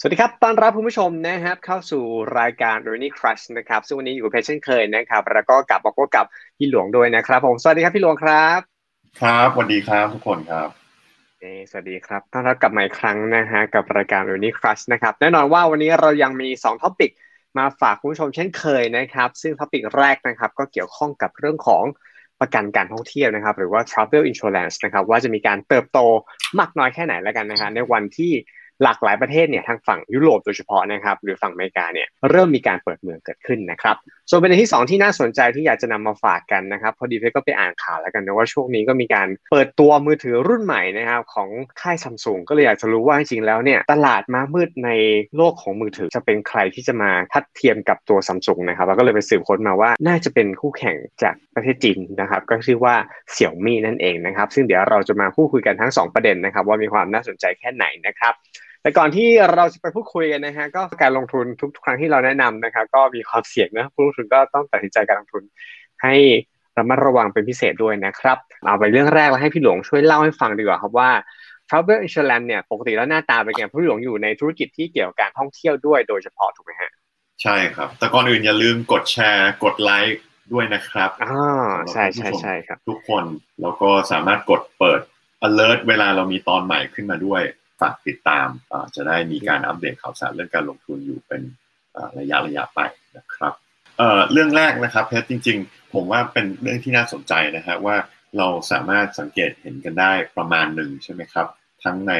สวัสดีครับ ต้อนรับคุณผู้ชมนะครับเข้าสู่รายการ r a n y Crush นะครับ ซึ่งวันนี้อยู่กับเพชรเช่นเคยนะครับ แล้วก็กลับบอกว่ากับพี่หลวงด้วยนะครับ ผม สวัสดีครับพี่หลวงครับ ครับสวัสดีครับทุกคนครับเอสวัสดีครับ ต้อนรับกลับมาอีกครั้งนะฮะกับรายการ r a n y Crush นะครับ แน่นอนว่าวันนี้เรายังมี2 topic มาฝากคุณผู้ชมเช่นเคยนะครับ ซึ่ง topic แรกนะครับก็เกี่ยวข้องกับเรื่องของประกันการท่องเที่ยวนะครับ หรือว่า travel insurance นะครับว่าจะมีการเติบโตมากน้อยแค่ไหนแล้วกันนะฮะในวันที่ หลากหลายประเทศเนี่ยทางฝั่งยุโรปโดยเฉพาะนะครับหรือฝั่งอเมริกาเนี่ยเริ่มมีการเปิดเมืองเกิดขึ้นนะครับส่วนประเด็นที่ 2 ที่น่าสนใจที่อยากจะนำมาฝากกันนะครับพอดีเพก็ไปอ่านข่าวแล้วกันนะว่าช่วงนี้ก็มีการเปิดตัวมือถือรุ่นใหม่นะครับของค่ายซัมซุงก็เลยอยากจะรู้ว่าจริงๆแล้วเนี่ยตลาดมามืดในโลกของมือถือจะเป็นใครที่จะมาทัดเทียมกับตัวซัมซุงนะครับแล้วก็เลยไปสืบค้นมาว่าน่าจะเป็นคู่แข่งจากประเทศจีนนะครับก็ชื่อว่าเสี่ยวมี่นั่นเองนะครับซึ่งเดี๋ยวเราจะมาพูดคุยกันทั้ง 2 ประเด็นนะครับว่ามีความน่าสนใจแค่ไหนนะครับ แต่ก่อนที่เราจะไปพูดคุยกันนะฮะก็การลงทุนทุกครั้งที่เราแนะนำนะครับก็มีความเสี่ยงนะผู้ลงทุนก็ต้องตัดสินใจการลงทุนให้ระมัดระวังเป็นพิเศษด้วยนะครับ เอาไปเรื่องแรกแล้วให้พี่หลวงช่วยเล่าให้ฟังดีกว่าครับว่า Travel Insurance เนี่ยปกติแล้วหน้าตาเป็นไงพี่หลวงอยู่ในธุรกิจที่เกี่ยวกับการท่องเที่ยวด้วยโดยเฉพาะถูกไหมฮะใช่ครับ แต่ก่อนอื่นอย่าลืมกดแชร์กดไลค์ด้วยนะครับอ๋อใช่ใช่ใช่ครับ ทุกคนแล้วก็สามารถกดเปิด alert เวลาเรามีตอนใหม่ขึ้นมาด้วย ฝากติดตาม จะได้มีการอัปเดตข่าวสารเรื่องการลงทุนอยู่เป็นระยะระยะไปนะครับเรื่องแรกนะครับเพชรจริง ๆ ผมว่าเป็นเรื่องที่น่าสนใจนะฮะว่าเราสามารถสังเกตเห็นกันได้ประมาณหนึ่งใช่ไหมครับ ทั้งใน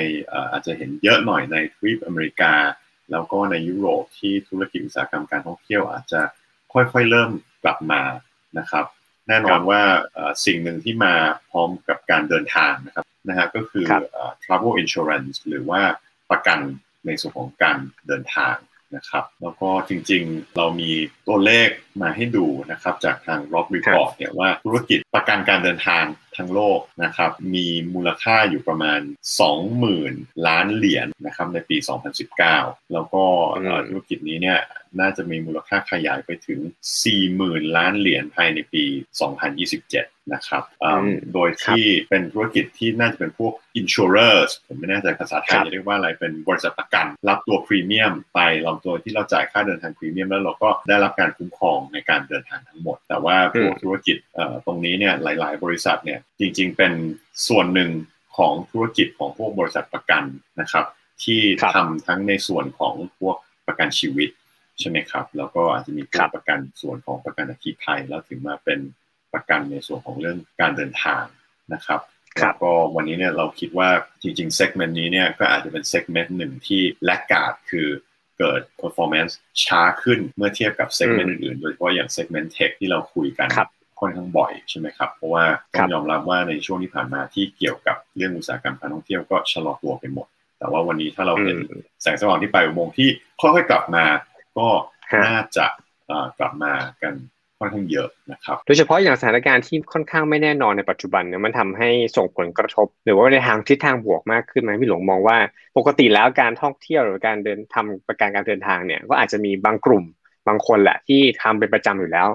อาจจะเห็นเยอะหน่อยในทวีปอเมริกา แล้วก็ในยุโรปที่ธุรกิจอุตสาหกรรมการท่องเที่ยวอาจจะค่อยๆเริ่มกลับมานะครับ แน่นอนว่าสิ่งหนึ่งที่มาพร้อมกับการเดินทางนะครับ นะฮะก็คือ travel insurance หรือว่าประกันในส่วนของการเดินทางนะครับ แล้วก็จริงๆ เรามีตัวเลข มาให้ดูนะครับจากทาง Rock Report เนี่ยว่าธุรกิจประกันการเดินทางทั้งโลกนะครับมีมูลค่าอยู่ประมาณ 20,000 ล้านเหรียญนนะครับในปี 2019 แล้วก็ธุรกิจนี้เนี่ยน่าจะมีมูลค่าขยายไปถึง 40,000 ล้านเหรียญภายในปี 2027 นะครับ โดยที่เป็นธุรกิจที่น่าจะเป็นพวก insurers ผมไม่แน่ใจภาษาไทยจะเรียกว่าอะไร เป็นบริษัทประกัน รับตัวพรีเมียมไปเราตัวที่เราจ่ายค่าเดินทางพรีเมียมแล้วเราก็ได้รับการคุ้มครองในการเดินทางทั้งหมด แต่ว่าพวกธุรกิจตรงนี้เนี่ยหลาย ๆ บริษัทเนี่ยจริง ๆ เป็นส่วนหนึ่งของธุรกิจของพวกบริษัทประกันนะครับ ที่ทำทั้งในส่วนของพวกประกันชีวิตใช่ไหมครับ แล้วก็อาจจะมีการประกันส่วนของประกันอัคคีภัยแล้วถึงมาเป็นประกันในส่วนของเรื่องการเดินทางนะครับแล้วก็วันนี้เนี่ยเราคิดว่าจริงๆ segment นี้เนี่ยก็อาจจะเป็น segment หนึ่งที่ laggard คือ เกิด performance ช้าขึ้นเมื่อเทียบกับ segment อื่นๆ โดยเฉพาะอย่าง segment tech ที่เราคุยกันค่อนข้างบ่อยใช่ไหมครับ เพราะว่าต้องยอมรับว่าในช่วงที่ผ่านมาที่เกี่ยวกับเรื่องอุตสาหกรรมการท่องเที่ยวก็ชะลอตัวไปหมด แต่ว่าวันนี้ถ้าเราเห็นแสงสว่างที่ไปอุโมงค์ที่ค่อยๆกลับมา ก็น่าจะกลับมากัน ค่อนข้างเยอะนะครับโดยเฉพาะอย่างสถานการณ์ที่ค่อนข้างไม่แน่นอนในปัจจุบันเนี่ยมันทำให้ส่งผลกระทบ หรือว่าในทางทิศทางบวกมากขึ้นไหมพี่หลวงมองว่า ปกติแล้วการท่องเที่ยวหรือการเดินทำประกันการเดินทางเนี่ยก็อาจจะมีบางกลุ่มบางคนแหละที่ทำเป็นประจำอยู่แล้ว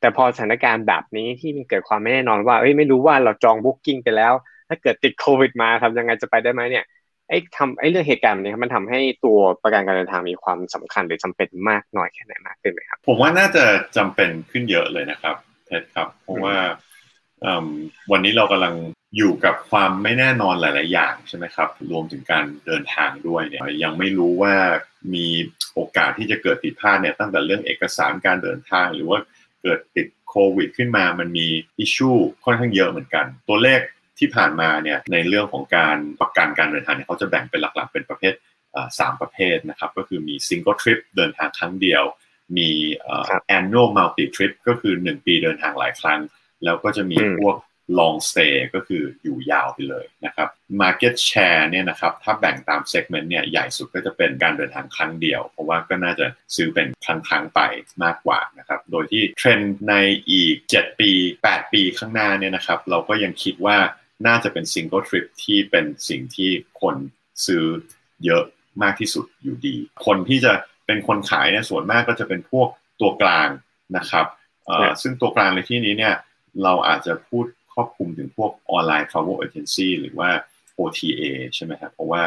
แต่พอสถานการณ์แบบนี้ที่มันเกิดความไม่แน่นอนว่าเอ้ยไม่รู้ว่าเราจองบุ๊กิ้งไปแล้ว ถ้าเกิดติดโควิดมาทำยังไงจะไปได้ไหมเนี่ย ไอ้ทำไอ้เรื่องเหตุการณ์นี้ครับมันทำให้ตัวประกันการเดินทางมีความสำคัญหรือจำเป็นมากน้อยแค่ไหนมากขึ้นไหมครับ ผมว่าน่าจะจำเป็นขึ้นเยอะเลยนะครับเท็ดครับ เพราะว่าวันนี้เรากำลังอยู่กับความไม่แน่นอนหลาย ๆ อย่างใช่ไหมครับ รวมถึงการเดินทางด้วยเนี่ยยังไม่รู้ว่ามีโอกาสที่จะเกิดผิดพลาดเนี่ยตั้งแต่เรื่องเอกสารการเดินทาง หรือว่าเกิดติดโควิด ขึ้นมามันมีอิชชูค่อนข้างเยอะเหมือนกัน ตัวเลข ที่ผ่านมาเนี่ยในเรื่องของการประกันการเดินทางเนี่ยเขาจะแบ่งเป็นหลักๆ เป็นประเภทสามประเภทนะครับก็คือมี single trip เดินทางครั้งเดียว มี annual multi trip ก็คือ 1 ปีเดินทางหลายครั้ง แล้วก็จะมีพวก long stay ก็คืออยู่ยาวไปเลยนะครับ market share เนี่ยนะครับถ้าแบ่งตาม segment เนี่ยใหญ่สุดก็จะเป็นการเดินทางครั้งเดียว เพราะว่าก็น่าจะซื้อเป็นครั้งครั้งไปมากกว่านะครับ โดยที่เทรนด์ในอีก 7 ปี 8 ปีข้างหน้าเนี่ยนะครับ เราก็ยังคิดว่า น่าจะเป็น single trip ที่เป็นสิ่งที่คนซื้อเยอะมากที่สุดอยู่ดี คนที่จะเป็นคนขายเนี่ยส่วนมากก็จะเป็นพวกตัวกลางนะครับซึ่งตัวกลางในที่นี้เนี่ยเราอาจจะพูดครอบคลุมถึงพวกออนไลน์ travel agency หรือว่า OTA ใช่ไหมครับเพราะว่า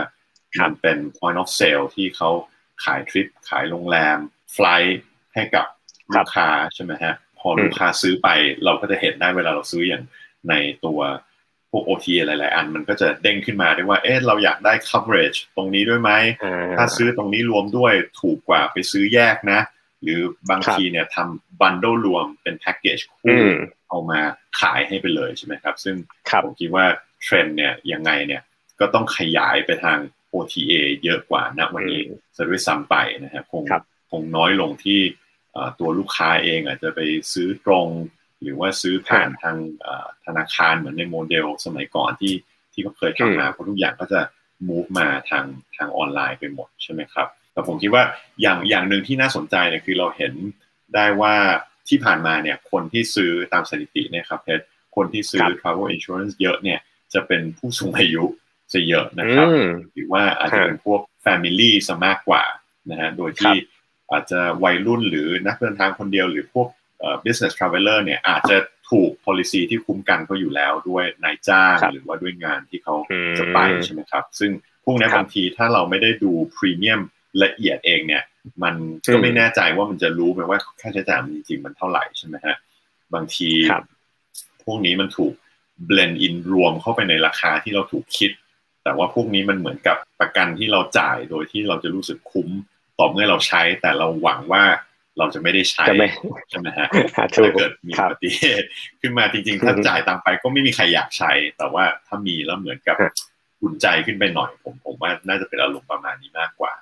มันเป็น point of sale ที่เขาขายทริป ขายโรงแรมไฟล์ให้กับลูกค้าใช่ไหมฮะพอลูกค้าซื้อไปเราก็จะเห็นได้เวลาเราซื้ออย่างในตัว พวก OT หลาย ๆ อันมันก็จะเด้งขึ้นมาได้ว่า เอ๊ะ เราอยากได้ coverage ตรงนี้ด้วยไหม ถ้าซื้อตรงนี้รวมด้วยถูกกว่าไปซื้อแยกนะ หรือบางทีเนี่ยทำบันโดรวมเป็นแพ็กเกจคู่เอามาขายให้ไปเลยใช่ไหมครับ ซึ่งผมคิดว่าเทรนเนี่ยยังไงเนี่ยก็ต้องขยายไปทาง OTA เยอะกว่าณวันนี้จะด้วยซ้ำไปนะครับคงคงน้อยลงที่ตัวลูกค้าเองอาจจะไปซื้อตรง หรือว่าซื้อผ่านทางธนาคารเหมือนในโมเดลสมัยก่อนที่ที่เขาเคยทำมาเพราะทุกอย่างก็จะ move มาทางทางออนไลน์ไปหมดใช่ไหมครับแต่ผมคิดว่าอย่างอย่างหนึ่งที่น่าสนใจเนี่ยคือเราเห็นได้ว่าที่ผ่านมาเนี่ยคนที่ซื้อตามสถิติเนี่ยครับเพชรคนที่ซื้อ travel insurance เยอะเนี่ยจะเป็นผู้สูงอายุซะเยอะนะครับหรือว่าอาจจะเป็นพวก family ซะมากกว่านะฮะโดยที่อาจจะวัยรุ่นหรือนักเดินทางคนเดียวหรือพวก business traveler เนี่ยอาจจะถูก policy ที่คุ้มกันเขาอยู่แล้วด้วยนายจ้างหรือว่าด้วยงานที่เขาจะไปใช่ไหมครับ ซึ่งพวกนี้บางทีถ้าเราไม่ได้ดูพรีเมียมละเอียดเองเนี่ย มันก็ไม่แน่ใจว่ามันจะรู้ไหมว่าค่าใช้จ่ายมันจริงๆมันเท่าไหร่ใช่ไหมฮะบางทีพวกนี้มันถูก blend in รวมเข้าไปในราคาที่เราถูกคิด แต่ว่าพวกนี้มันเหมือนกับประกันที่เราจ่ายโดยที่เราจะรู้สึกคุ้มต่อเมื่อเราใช้ แต่เราหวังว่า เราจะไม่ได้ใช้ใช่ไหมฮะถ้าเกิดมีอุบัติเหตุขึ้นมาจริงๆ ถ้าจ่ายตามไปก็ไม่มีใครอยากใช้ แต่ว่าถ้ามีแล้วเหมือนกับอุ่นใจขึ้นไปหน่อยผมผมว่าน่าจะเป็นอารมณ์ประมาณนี้มากกว่า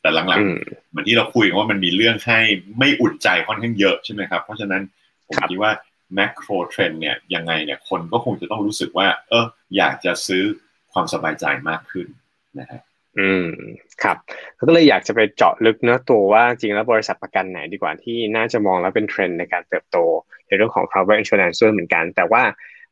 แต่หลังๆเหมือนที่เราคุยกันว่ามันมีเรื่องให้ไม่อุ่นใจค่อนข้างเยอะใช่ไหมครับ เพราะฉะนั้นผมคิดว่า macro trend เนี่ยยังไงเนี่ยคนก็คงจะต้องรู้สึกว่า เอออยากจะซื้อความสบายใจมากขึ้นนะฮะ อืมครับก็เลยอยากจะไปเจาะลึกเนื้อตัวว่าจริงแล้วบริษัทประกันไหนดีกว่าที่น่าจะมองแล้วเป็นเทรนด์ในการเติบโต ในเรื่องของ travel insurance ด้วยเหมือนกัน แต่ว่า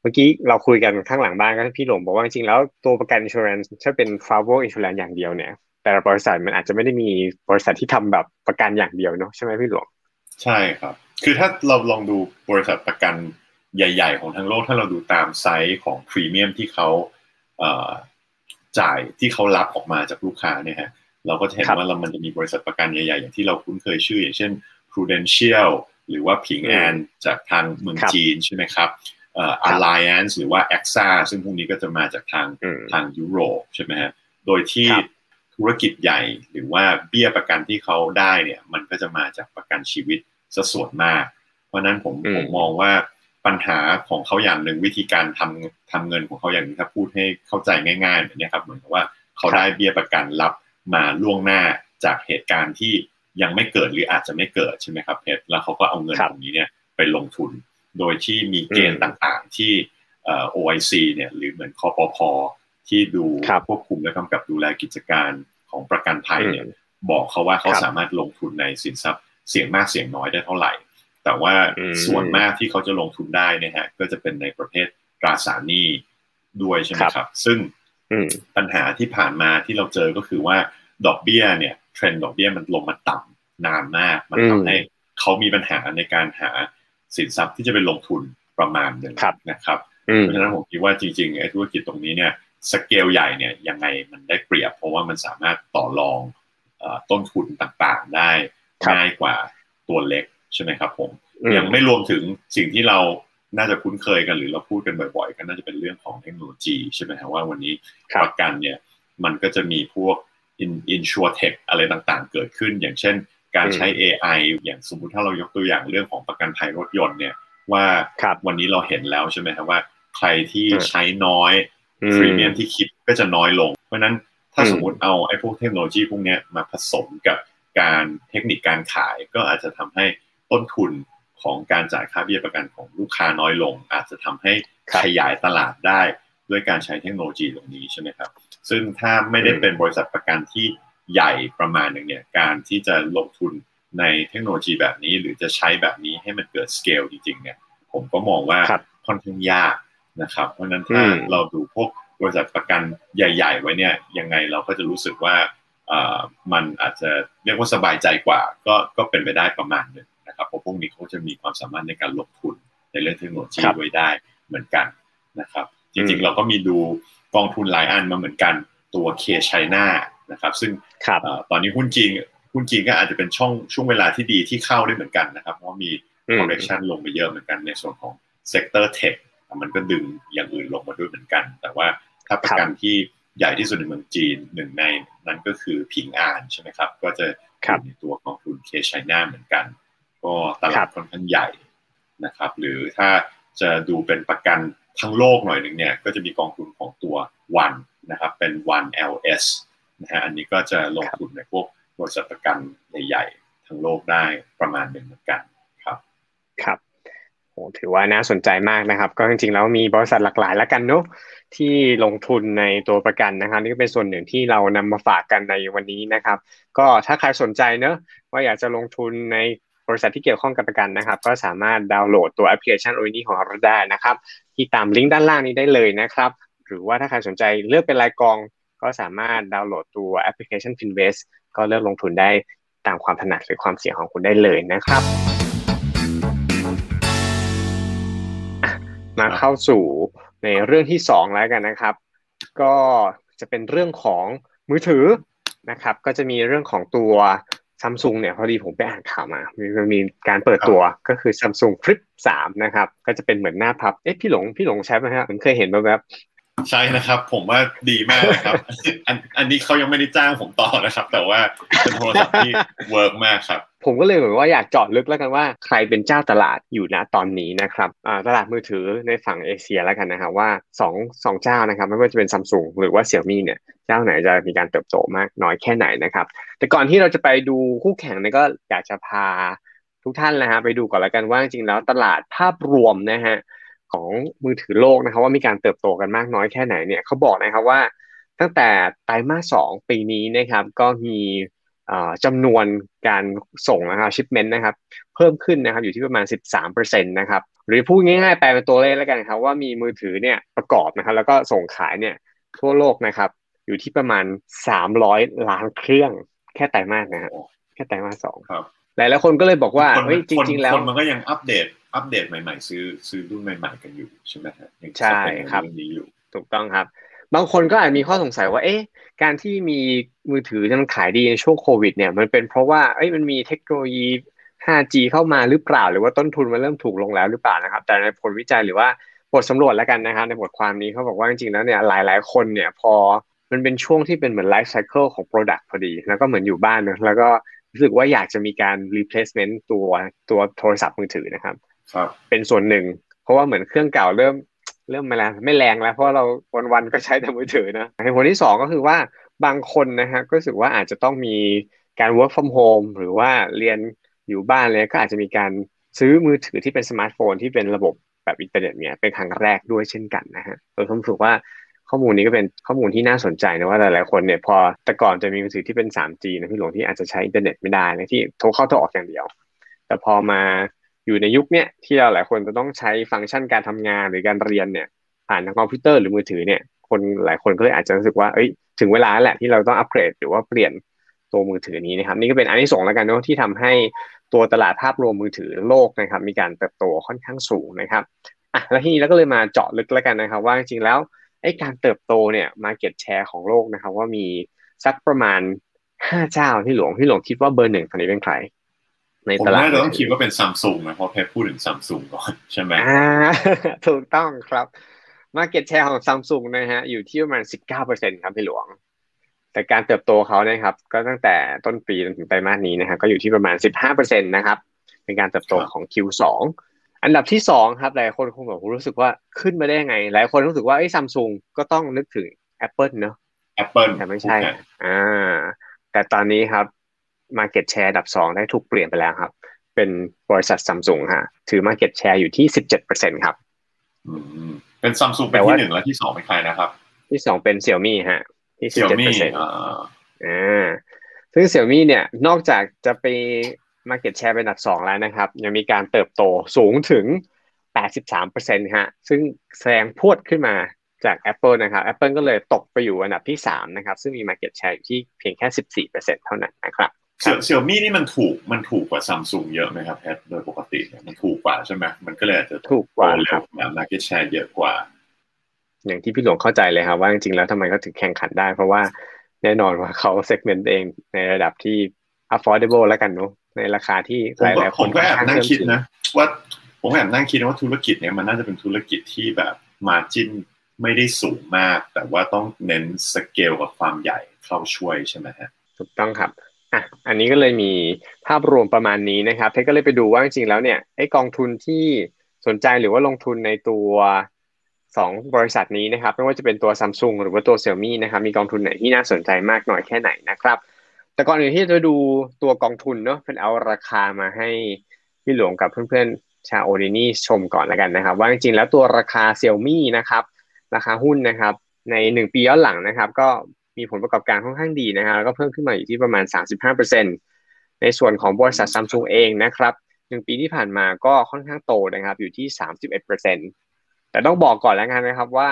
เมื่อกี้เราคุยกันข้างหลังบ้านก็พี่หลงบอกว่าจริงแล้วตัวประกัน insurance ถ้าเป็น travel insurance อย่างเดียวเนี่ย แต่ละบริษัทมันอาจจะไม่ได้มีบริษัทที่ทำแบบประกันอย่างเดียวเนาะใช่ไหมพี่หลวงใช่ครับ คือถ้าเราลองดูบริษัทประกันใหญ่ ๆ ของทั้งโลกถ้าเราดูตามไซส์ของพรีเมียมที่เขา จ่ายที่เขารับออกมาจากลูกค้าเนี่ยฮะเราก็จะเห็นว่าเรามันจะมีบริษัทประกันใหญ่ๆ อย่างที่เราคุ้นเคยชื่อ อย่างเช่น Prudential หรือว่าผิงแอนจากทางเมืองจีนใช่ไหมครับเอ่อ Alliance หรือว่า AXA ซึ่งพวกนี้ก็จะมาจากทางทางยุโรปใช่ไหมฮะโดยที่ธุรกิจใหญ่หรือว่าเบี้ยประกันที่เขาได้เนี่ยมันก็จะมาจากประกันชีวิตซะส่วนมาก เพราะนั้นผมผมมองว่า ปัญหาของเขาอย่างหนึ่งวิธีการทำทำเงินของเขาอย่างนี้ถ้าพูดให้เข้าใจง่ายๆแบบนี้ครับเหมือนกับว่าเขาได้เบี้ยประกันรับมาล่วงหน้าจากเหตุการณ์ที่ยังไม่เกิดหรืออาจจะไม่เกิดใช่ไหมครับเพชรแล้วเขาก็เอาเงินตรงนี้เนี่ยไปลงทุน โดยที่มีเกณฑ์ต่างๆที่ OIC เนี่ยหรือเหมือนคอปพที่ดูควบคุมและกำกับดูแลกิจการของประกันภัยเนี่ยบอกเขาว่าเขาสามารถลงทุนในสินทรัพย์เสี่ยงมากเสี่ยงน้อยได้เท่าไหร่ แต่ว่าส่วนมากที่เขาจะลงทุนได้เนี่ยฮะก็จะเป็นในประเภทตราสารหนี้ด้วยใช่ไหมครับ ซึ่งปัญหาที่ผ่านมาที่เราเจอก็คือว่าดอกเบี้ยเนี่ยเทรนด์ดอกเบี้ยมันลงมาต่ำนานมาก มันทำให้เขามีปัญหาในการหาสินทรัพย์ที่จะไปลงทุนประมาณหนึ่งนะครับเพราะฉะนั้นผมคิดว่าจริงๆไอ้ธุรกิจตรงนี้เนี่ยสเกลใหญ่เนี่ยยังไงมันได้เปรียบ เพราะว่ามันสามารถต่อรองต้นทุนต่างๆได้ง่ายกว่าตัวเล็ก ใช่ไหมครับผมยังไม่รวมถึงสิ่งที่เราน่าจะคุ้นเคยกันหรือเราพูดกันบ่อยๆ ก็น่าจะเป็นเรื่องของเทคโนโลยีใช่ไหมครับว่าวันนี้ประกันเนี่ยมันก็จะมีพวก in s u r tech อะไรต่างๆ เกิดขึ้น อย่างเช่น การใช้ AI อย่างสมมุติถ้าเรายกตัวอย่างเรื่องของประกันภัยรถยนต์เนี่ยว่าวันนี้เราเห็นแล้วใช่ไหมครับว่า ใครที่ใช้น้อยพรีเมียมที่คิดก็จะน้อยลง เพราะนั้นถ้าสมมติเอาไอ้พวกเทคโนโลยีพวกนี้มาผสมกับการเทคนิคการขายก็อาจจะทำให้ ต้นทุนของการจ่ายค่าเบี้ยประกันของลูกค้าน้อยลง อาจจะทำให้ขยายตลาดได้ด้วยการใช้เทคโนโลยีตรงนี้ใช่ไหมครับ ซึ่งถ้าไม่ได้เป็นบริษัทประกันที่ใหญ่ประมาณหนึ่งเนี่ยการที่จะลงทุนในเทคโนโลยีแบบนี้ หรือจะใช้แบบนี้ให้มันเกิดสเกลจริงๆเนี่ยผมก็มองว่าค่อนข้างยากนะครับ เพราะนั้นถ้าเราดูพวกบริษัทประกันใหญ่ ๆ ไว้เนี่ยยังไงเราก็จะรู้สึกว่ามันอาจจะเรียกว่าสบายใจกว่า ก็ก็เป็นไปได้ประมาณหนึ่ง นะครับเพราะพวกนี้เขาจะมีความสามารถในการลงทุนในเรื่องเทคโนโลยีไว้ได้เหมือนกันนะครับ จริงๆเราก็มีดูกองทุนหลายอันมาเหมือนกันตัวเคชัยนานะครับ ซึ่งตอนนี้หุ้นจีนหุ้นจีนก็อาจจะเป็นช่องช่วงเวลาที่ดีที่เข้าได้เหมือนกันนะครับ เพราะมี correction ลงไปเยอะเหมือนกันในส่วนของ sector tech มันก็ดึงอย่างอื่นลงมาด้วยเหมือนกัน แต่ว่าถ้าประกันที่ใหญ่ที่สุดในเมืองจีนหนึ่งในนั้นก็คือผิงอานใช่ไหมครับ ก็จะอยู่ในตัวกองทุนเคชัยนาเหมือนกัน ก็ตลาดค่อนข้างใหญ่นะครับ หรือถ้าจะดูเป็นประกันทั้งโลกหน่อยหนึ่งเนี่ยก็จะมีกองทุนของตัววันนะครับเป็น One LS นะฮะอันนี้ก็จะลงทุนในพวกบริษัทประกันใหญ่ๆทั้งโลกได้ประมาณหนึ่งเหมือนกันครับครับโอ้ถือว่าน่าสนใจมากนะครับ ก็จริงๆแล้วมีบริษัทหลากหลายแล้วกันเนาะที่ลงทุนในตัวประกันนะครับนี่ก็เป็นส่วนหนึ่งที่เรานำมาฝากกันในวันนี้นะครับ ก็ถ้าใครสนใจเนอะว่าอยากจะลงทุนใน บริษัทที่เกี่ยวข้องกับประกันนะครับ ก็สามารถดาวน์โหลดตัวแอปพลิเคชันโอนี่ของเราได้นะครับ ที่ตามลิงก์ด้านล่างนี้ได้เลยนะครับ หรือว่าถ้าใครสนใจเลือกเป็นรายกอง ก็สามารถดาวน์โหลดตัวแอปพลิเคชัน Finvest ก็เลือกลงทุนได้ตามความถนัดหรือความเสี่ยงของคุณได้เลยนะครับ มาเข้าสู่ในเรื่องที่สองแล้วกันนะครับ ก็จะเป็นเรื่องของมือถือนะครับ ก็จะมีเรื่องของตัว ซัมซุงเนี่ยพอดีผมไปอ่านข่าวมา มีมีการเปิดตัวก็คือ Samsung Flip 3นะครับ ก็จะเป็นเหมือนหน้าพับ เอ๊ะพี่หลงพี่หลงใช้ไหมครับผมเคยเห็นแบบ ใช่นะครับ ผมว่าดีมากนะครับ อันอันนี้เขายังไม่ได้จ้างผมต่อนะครับ แต่ว่าเป็นโทรศัพท์ที่ work มากครับผมก็เลยเหมือนว่าอยากเจาะลึกแล้วกันว่าใครเป็นเจ้าตลาดอยู่ณตอนนี้นะครับตลาดมือถือในฝั่งเอเชียแล้วกันนะครับว่าทั้งสองเจ้านะครับไม่ว่าจะเป็นซัมซุงหรือว่าเสียวหมี่เนี่ยเจ้าไหนจะมีการเติบโตมากน้อยแค่ไหนนะครับแต่ก่อนที่เราจะไปดูคู่แข่งเนี่ยก็อยากจะพาทุกท่านนะฮะไปดูก่อนแล้วกันว่าจริงแล้วตลาดภาพรวมนะฮะ ของมือถือโลกนะครับว่ามีการเติบโตกันมากน้อยแค่ไหนเนี่ยเขาบอกนะครับว่าตั้งแต่ไตรมาสสองปีนี้นะครับก็มีจำนวนการส่งนะครับชิปเมนต์นะครับเพิ่มขึ้นนะครับอยู่ที่ประมาณ 13%นะครับหรือพูดง่ายๆแปลเป็นตัวเลขแล้วกันครับว่ามีมือถือเนี่ยประกอบนะครับแล้วก็ส่งขายเนี่ยทั่วโลกนะครับอยู่ที่ประมาณ 300 ล้านเครื่องแค่ไตรมาสนะครับแค่ไตรมาสสอง หลายๆคนก็เลยบอกว่าเฮ้ยจริง ๆ แล้วคนมันก็ยังอัปเดต อัปเดตใหม่ ๆ ซื้อซื้อรุ่นใหม่ ๆ กันอยู่ใช่ไหมครับใช่ครับนี้อยู่ถูกต้องครับ บางคนก็อาจมีข้อสงสัยว่า เอ๊ะ การที่มีมือถือที่มันขายดีในช่วงโควิด เนี่ย มันเป็นเพราะว่าเอ้ยมันมีเทคโนโลยี 5G เข้ามาหรือเปล่า หรือว่าต้นทุนมันเริ่มถูกลงแล้วหรือเปล่านะครับ แต่ในผลวิจัยหรือว่าบทสำรวจแล้วกันนะครับในบทความนี้เขาบอกว่าจริงๆแล้วเนี่ยหลายๆคนเนี่ยพอมันเป็นช่วงที่เป็นเหมือนไลฟ์ไซเคิลของ Product พอดี แล้วก็เหมือนอยู่บ้านเนอะแล้วก็ รู้สึกว่าอยากจะมีการ replacement ตัวตัวโทรศัพท์มือถือนะครับ ครับ เป็นส่วนหนึ่ง เพราะว่าเหมือนเครื่องเก่าเริ่มเริ่มไม่แรงไม่แรงแล้ว เพราะเราวันๆก็ใช้แต่มือถือนะเหตุผลที่สองก็คือว่าบางคนนะฮะก็รู้สึกว่าอาจจะต้องมีการ work from home หรือว่าเรียนอยู่บ้านเลยก็อาจจะมีการซื้อมือถือที่เป็นสมาร์ทโฟนที่เป็นระบบแบบอินเทอร์เน็ตเนี่ยเป็นครั้งแรกด้วยเช่นกันนะฮะโดยผมรู้สึกว่า ข้อมูลนี้ก็เป็นข้อมูลที่น่าสนใจนะว่าหลายๆคนเนี่ยพอแต่ก่อนจะมีมือถือที่เป็น 3G นะพี่หลวงที่อาจจะใช้อินเทอร์เน็ตไม่ได้นะที่โทรเข้าโทรออกอย่างเดียว แต่พอมาอยู่ในยุคเนี้ยที่เราหลายคนจะต้องใช้ฟังก์ชันการทำงานหรือการเรียนเนี่ยผ่านทางคอมพิวเตอร์หรือมือถือเนี่ยคนหลายคนก็เลยอาจจะรู้สึกว่าเอ้ยถึงเวลาแหละที่เราต้องอัปเกรดหรือว่าเปลี่ยนตัวมือถือนี้นะครับนี่ก็เป็นอันที่สองแล้วกันเนาะที่ทำให้ตัวตลาดภาพรวมมือถือโลกนะครับมีการเติบโตค่อนข้างสูงนะครับอะแล้วทีนี้เราก็เลยมาเจาะลึกแล้วกันนะครับ ว่าจริงๆแล้ว ไอ้การเติบโตเนี่ย market share ของโลกนะครับ ว่ามีสักประมาณห้าเจ้าที่หลวงที่หลวงคิดว่าเบอร์หนึ่งตอนนี้เป็นใครในตลาดผมว่าเราต้องคิดว่าเป็นซัมซุงนะเพราะแพพูดถึงซัมซุงก่อนใช่ไหมอ่าถูกต้องครับ market share ของซัมซุงนะฮะอยู่ที่ประมาณสิบเก้าเปอร์เซ็นครับพี่หลวง แต่การเติบโตเขานะครับ ก็ตั้งแต่ต้นปีจนถึงไตรมาสนี้นะครับก็อยู่ที่ประมาณสิบห้าเปอร์เซ็นตนะครับเป็นการเติบโตของ Q2 อันดับที่สองครับหลายคนคงแบบรู้สึกว่าขึ้นมาได้ยังไง หลายคนรู้สึกว่าไอ้ซัมซุงก็ต้องนึกถึง Apple เนอะ Apple แต่ไม่ใช่อ่าแต่ตอนนี้ครับ Market Share อันดับสองได้ถูกเปลี่ยนไปแล้วครับ เป็นบริษัทซัมซุงฮะถือ Market Share อยู่ที่สิบเจ็ดเปอร์เซ็นครับเป็นซัมซุงเป็นที่หนึ่งแล้วที่สองเป็นใครนะครับ ที่สองเป็นเซี่ยมี่ฮะ ที่สิบเจ็ดเปอร์เซ็นต์อ่าซึ่งเซี่ยมี่เนี่ยนอกจากจะไป Market Share เป็นอันดับสองแล้วนะครับ ยังมีการเติบโตสูงถึง 83%ฮะซึ่งแซงพรวดขึ้นมาจาก Apple นะครับ Apple ก็เลยตกไปอยู่อันดับที่ 3 นะครับ ซึ่งมี Market Share อยู่ที่เพียงแค่ 14%เท่านั้นนะครับเสี่ยวมี่นี่มันถูกมันถูกกว่าซัมซุงเยอะไหมครับแอดโดยปกติมันถูกกว่าใช่ไหมมันก็เลยอาจจะถูกกว่าครับ market share เยอะกว่า อย่างที่พี่หลวงเข้าใจเลยครับว่าจริงๆแล้วทำไมเขาถึงแข่งขันได้ เพราะว่าแน่นอนว่าเขาเซกเมนต์เองในระดับที่ affordable แล้วกันเนาะ ในราคาที่หลายๆคนผมก็แอบนั่งคิดนะว่าผมแอบนั่งคิดว่าธุรกิจเนี้ยมันน่าจะเป็นธุรกิจที่แบบมาจิ้นไม่ได้สูงมาก แต่ว่าต้องเน้นสเกลกับความใหญ่เข้าช่วยใช่ไหมฮะถูกต้องครับอะอันนี้ก็เลยมีภาพรวมประมาณนี้นะครับเทก็เลยไปดูว่าจริงๆแล้วเนี่ยไอ้กองทุนที่สนใจหรือว่าลงทุนในตัวสองบริษัทนี้นะครับไม่ว่าจะเป็นตัวซัมซุงหรือว่าตัวเซี่ยมี่นะครับมีกองทุนไหนที่น่าสนใจมากน้อยแค่ไหนนะครับ แต่ก่อนอื่นที่จะดูตัวกองทุนเนาะเป็นเอาราคามาให้พี่หลวงกับเพื่อนๆชาโอดินี่ชมก่อนแล้วกันนะครับ ว่าจริงๆแล้วตัวราคาเซี่ยมี่นะครับราคาหุ้นนะครับ ในหนึ่งปีย้อนหลังนะครับ ก็มีผลประกอบการค่อนข้างดีนะครับแล้วก็เพิ่มขึ้นมาอยู่ที่ประมาณ 35%ในส่วนของบริษัทซัมซุงเองนะครับหนึ่งปีที่ผ่านมาก็ค่อนข้างโตนะครับอยู่ที่ 31%แต่ต้องบอกก่อนแล้วกันนะครับว่า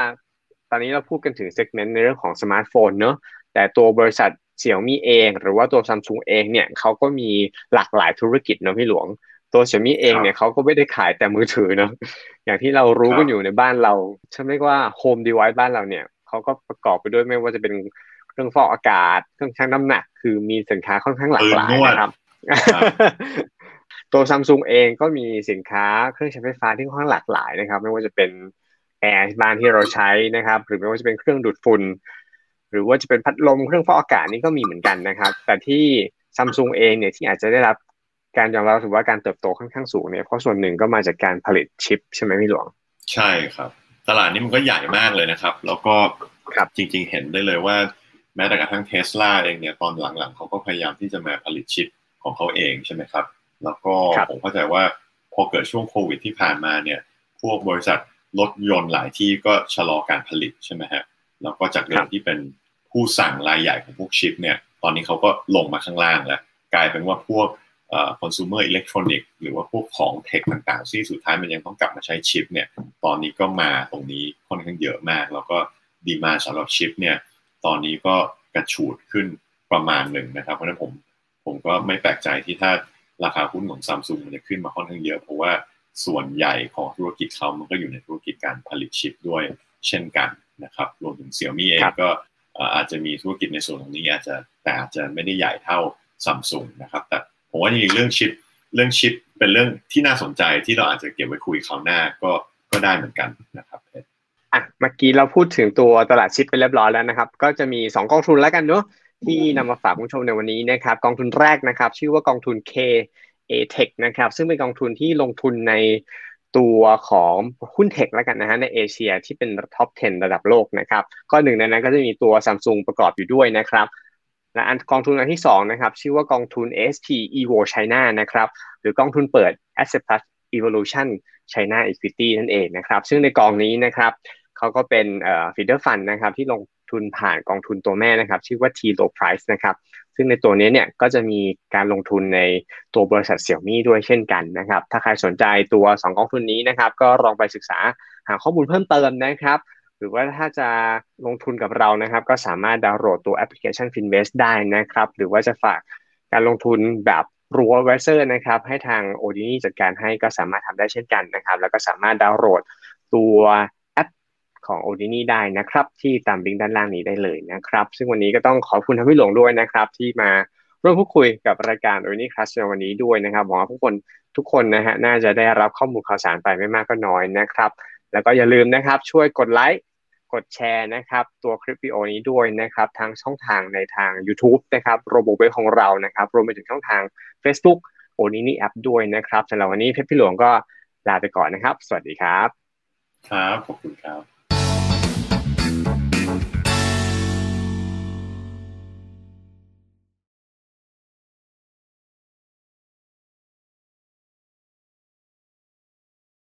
ตอนนี้เราพูดกันถึง segment ในเรื่องของสมาร์ทโฟนเนอะแต่ตัวบริษัท เสี่ยวมี่เอง หรือว่าตัวซัมซุงเองเนี่ยเขาก็มีหลากหลายธุรกิจเนาะพี่หลวง ตัวเสี่ยวมี่เองเนี่ยเขาก็ไม่ได้ขายแต่มือถือเนาะอย่างที่เรารู้กันอยู่ในบ้านเราใช่ไหมว่า home device บ้านเราเนี่ยเขาก็ประกอบไปด้วยไม่ว่าจะเป็นเครื่องฟอกอากาศเครื่องชั่งน้ำหนัก คือมีสินค้าค่อนข้างหลากหลายนะครับตัวซัมซุงเองก็มีสินค้าเครื่องใช้ไฟฟ้าที่ค่อนข้างหลากหลายนะครับ ไม่ว่าจะเป็นแอร์บ้านที่เราใช้นะครับ หรือไม่ว่าจะเป็นเครื่องดูดฝุ่น หรือว่าจะเป็นพัดลมเครื่องฟอกอากาศนี่ก็มีเหมือนกันนะครับ แต่ที่ซัมซุงเองเนี่ยที่อาจจะได้รับการยอมรับถือว่าการเติบโตค่อนข้างสูงเนี่ยเพราะส่วนหนึ่งก็มาจากการผลิตชิปใช่ไหมพี่หลวง ใช่ครับ ตลาดนี้มันก็ใหญ่มากเลยนะครับ แล้วก็จริงๆเห็นได้เลยว่า แม้แต่กระทั่งเทสลาเองเนี่ยตอนหลังๆเขาก็พยายามที่จะมาผลิตชิปของเขาเองใช่ไหมครับ แล้วก็ผมเข้าใจว่าพอเกิดช่วงโควิดที่ผ่านมาเนี่ย พวกบริษัทรถยนต์หลายที่ก็ชะลอการผลิตใช่ไหมฮะแล้วก็จากเดิมที่เป็น ผู้สั่งรายใหญ่ของพวกชิปเนี่ยตอนนี้เขาก็ลงมาข้างล่างแล้ว กลายเป็นว่าพวกเอ่อ consumer electronic หรือว่าพวกของเทคต่างๆ ที่สุดท้ายมันยังต้องกลับมาใช้ชิปเนี่ยตอนนี้ก็มาตรงนี้ค่อนข้างเยอะมาก แล้วก็ดีมาสำหรับชิปเนี่ยตอนนี้ก็กระฉูดขึ้นประมาณหนึ่งนะครับ เพราะฉะนั้นผมผมก็ไม่แปลกใจที่ถ้าราคาหุ้นของซัมซุงมันจะขึ้นมาค่อนข้างเยอะ เพราะว่าส่วนใหญ่ของธุรกิจเขามันก็อยู่ในธุรกิจการผลิตชิปด้วยเช่นกันนะครับรวมถึงเซี่ยมี่เองก็ อาจจะมีธุรกิจในส่วนตรงนี้อาจจะแต่อาจจะไม่ได้ใหญ่เท่าซัมซุงนะครับแต่ผมว่าจริงๆเรื่องชิปเรื่องชิปเป็นเรื่องที่น่าสนใจที่เราอาจจะเก็บไว้คุยคราวหน้าก็ก็ได้เหมือนกันนะครับอะเมื่อกี้เราพูดถึงตัวตลาดชิปไปเรียบร้อยแล้วนะครับ ก็จะมี 2 กองทุนแล้วกันเนาะที่นำมาฝากผู้ชมในวันนี้นะครับ กองทุนแรกนะครับ ชื่อว่ากองทุน K A Tech นะครับ ซึ่งเป็นกองทุนที่ลงทุนใน ตัวของหุ้นเทคแล้วกันนะฮะในเอเชียที่เป็นท็อป 10 ระดับโลกนะครับก็หนึ่งในนั้นก็จะมีตัวซัมซุงประกอบอยู่ด้วยนะครับและอันกองทุนอันที่2นะครับชื่อว่ากองทุน SP Evo China นะครับหรือกองทุนเปิด Asset Plus Evolution China Equity นั่นเองนะครับซึ่งในกองนี้นะครับเขาก็เป็นเอ่อ feeder fund นะครับที่ลง ทุนผ่านกองทุนตัวแม่นะครับ ชื่อว่า T. Rowe Price นะครับ ซึ่งในตัวนี้เนี่ยก็จะมีการลงทุนในตัวบริษัทเสี่ยวมี่ด้วยเช่นกันนะครับ ถ้าใครสนใจตัว 2 กองทุนนี้นะครับ ก็ลองไปศึกษาหาข้อมูลเพิ่มเติมนะครับ หรือว่าถ้าจะลงทุนกับเรานะครับ ก็สามารถดาวน์โหลดตัวแอปพลิเคชัน Finvest ได้นะครับ หรือว่าจะฝากการลงทุนแบบ robo-advisor นะครับ ให้ทาง Odini จัดการให้ก็สามารถทำได้เช่นกันนะครับ แล้วก็สามารถดาวน์โหลดตัว ของ Odini ได้นะครับ ที่ตามลิงก์ด้านล่างนี้ได้เลยนะครับ ซึ่งวันนี้ก็ต้องขอบคุณท่านพี่หลวงด้วยนะครับ ที่มาร่วมพูดคุยกับรายการ Odini Class ในวันนี้ด้วยนะครับหวังว่าทุกคนทุกคนนะฮะน่าจะได้รับข้อมูลข่าวสารไปไม่มากก็น้อยนะครับ แล้วก็อย่าลืมนะครับ ช่วยกดไลค์กดแชร์นะครับ ตัวคลิปวิดีโอนี้ด้วยนะครับทางช่องทางในทาง YouTube นะครับ Robowealth ของเรานะครับรวมไปถึงช่องทาง Facebook โอนินี่แอปด้วยนะครับสำหรับวันนี้เพชรพี่หลวงก็ลาไปก่อนนะครับ สวัสดีครับ ครับ ขอบคุณครับ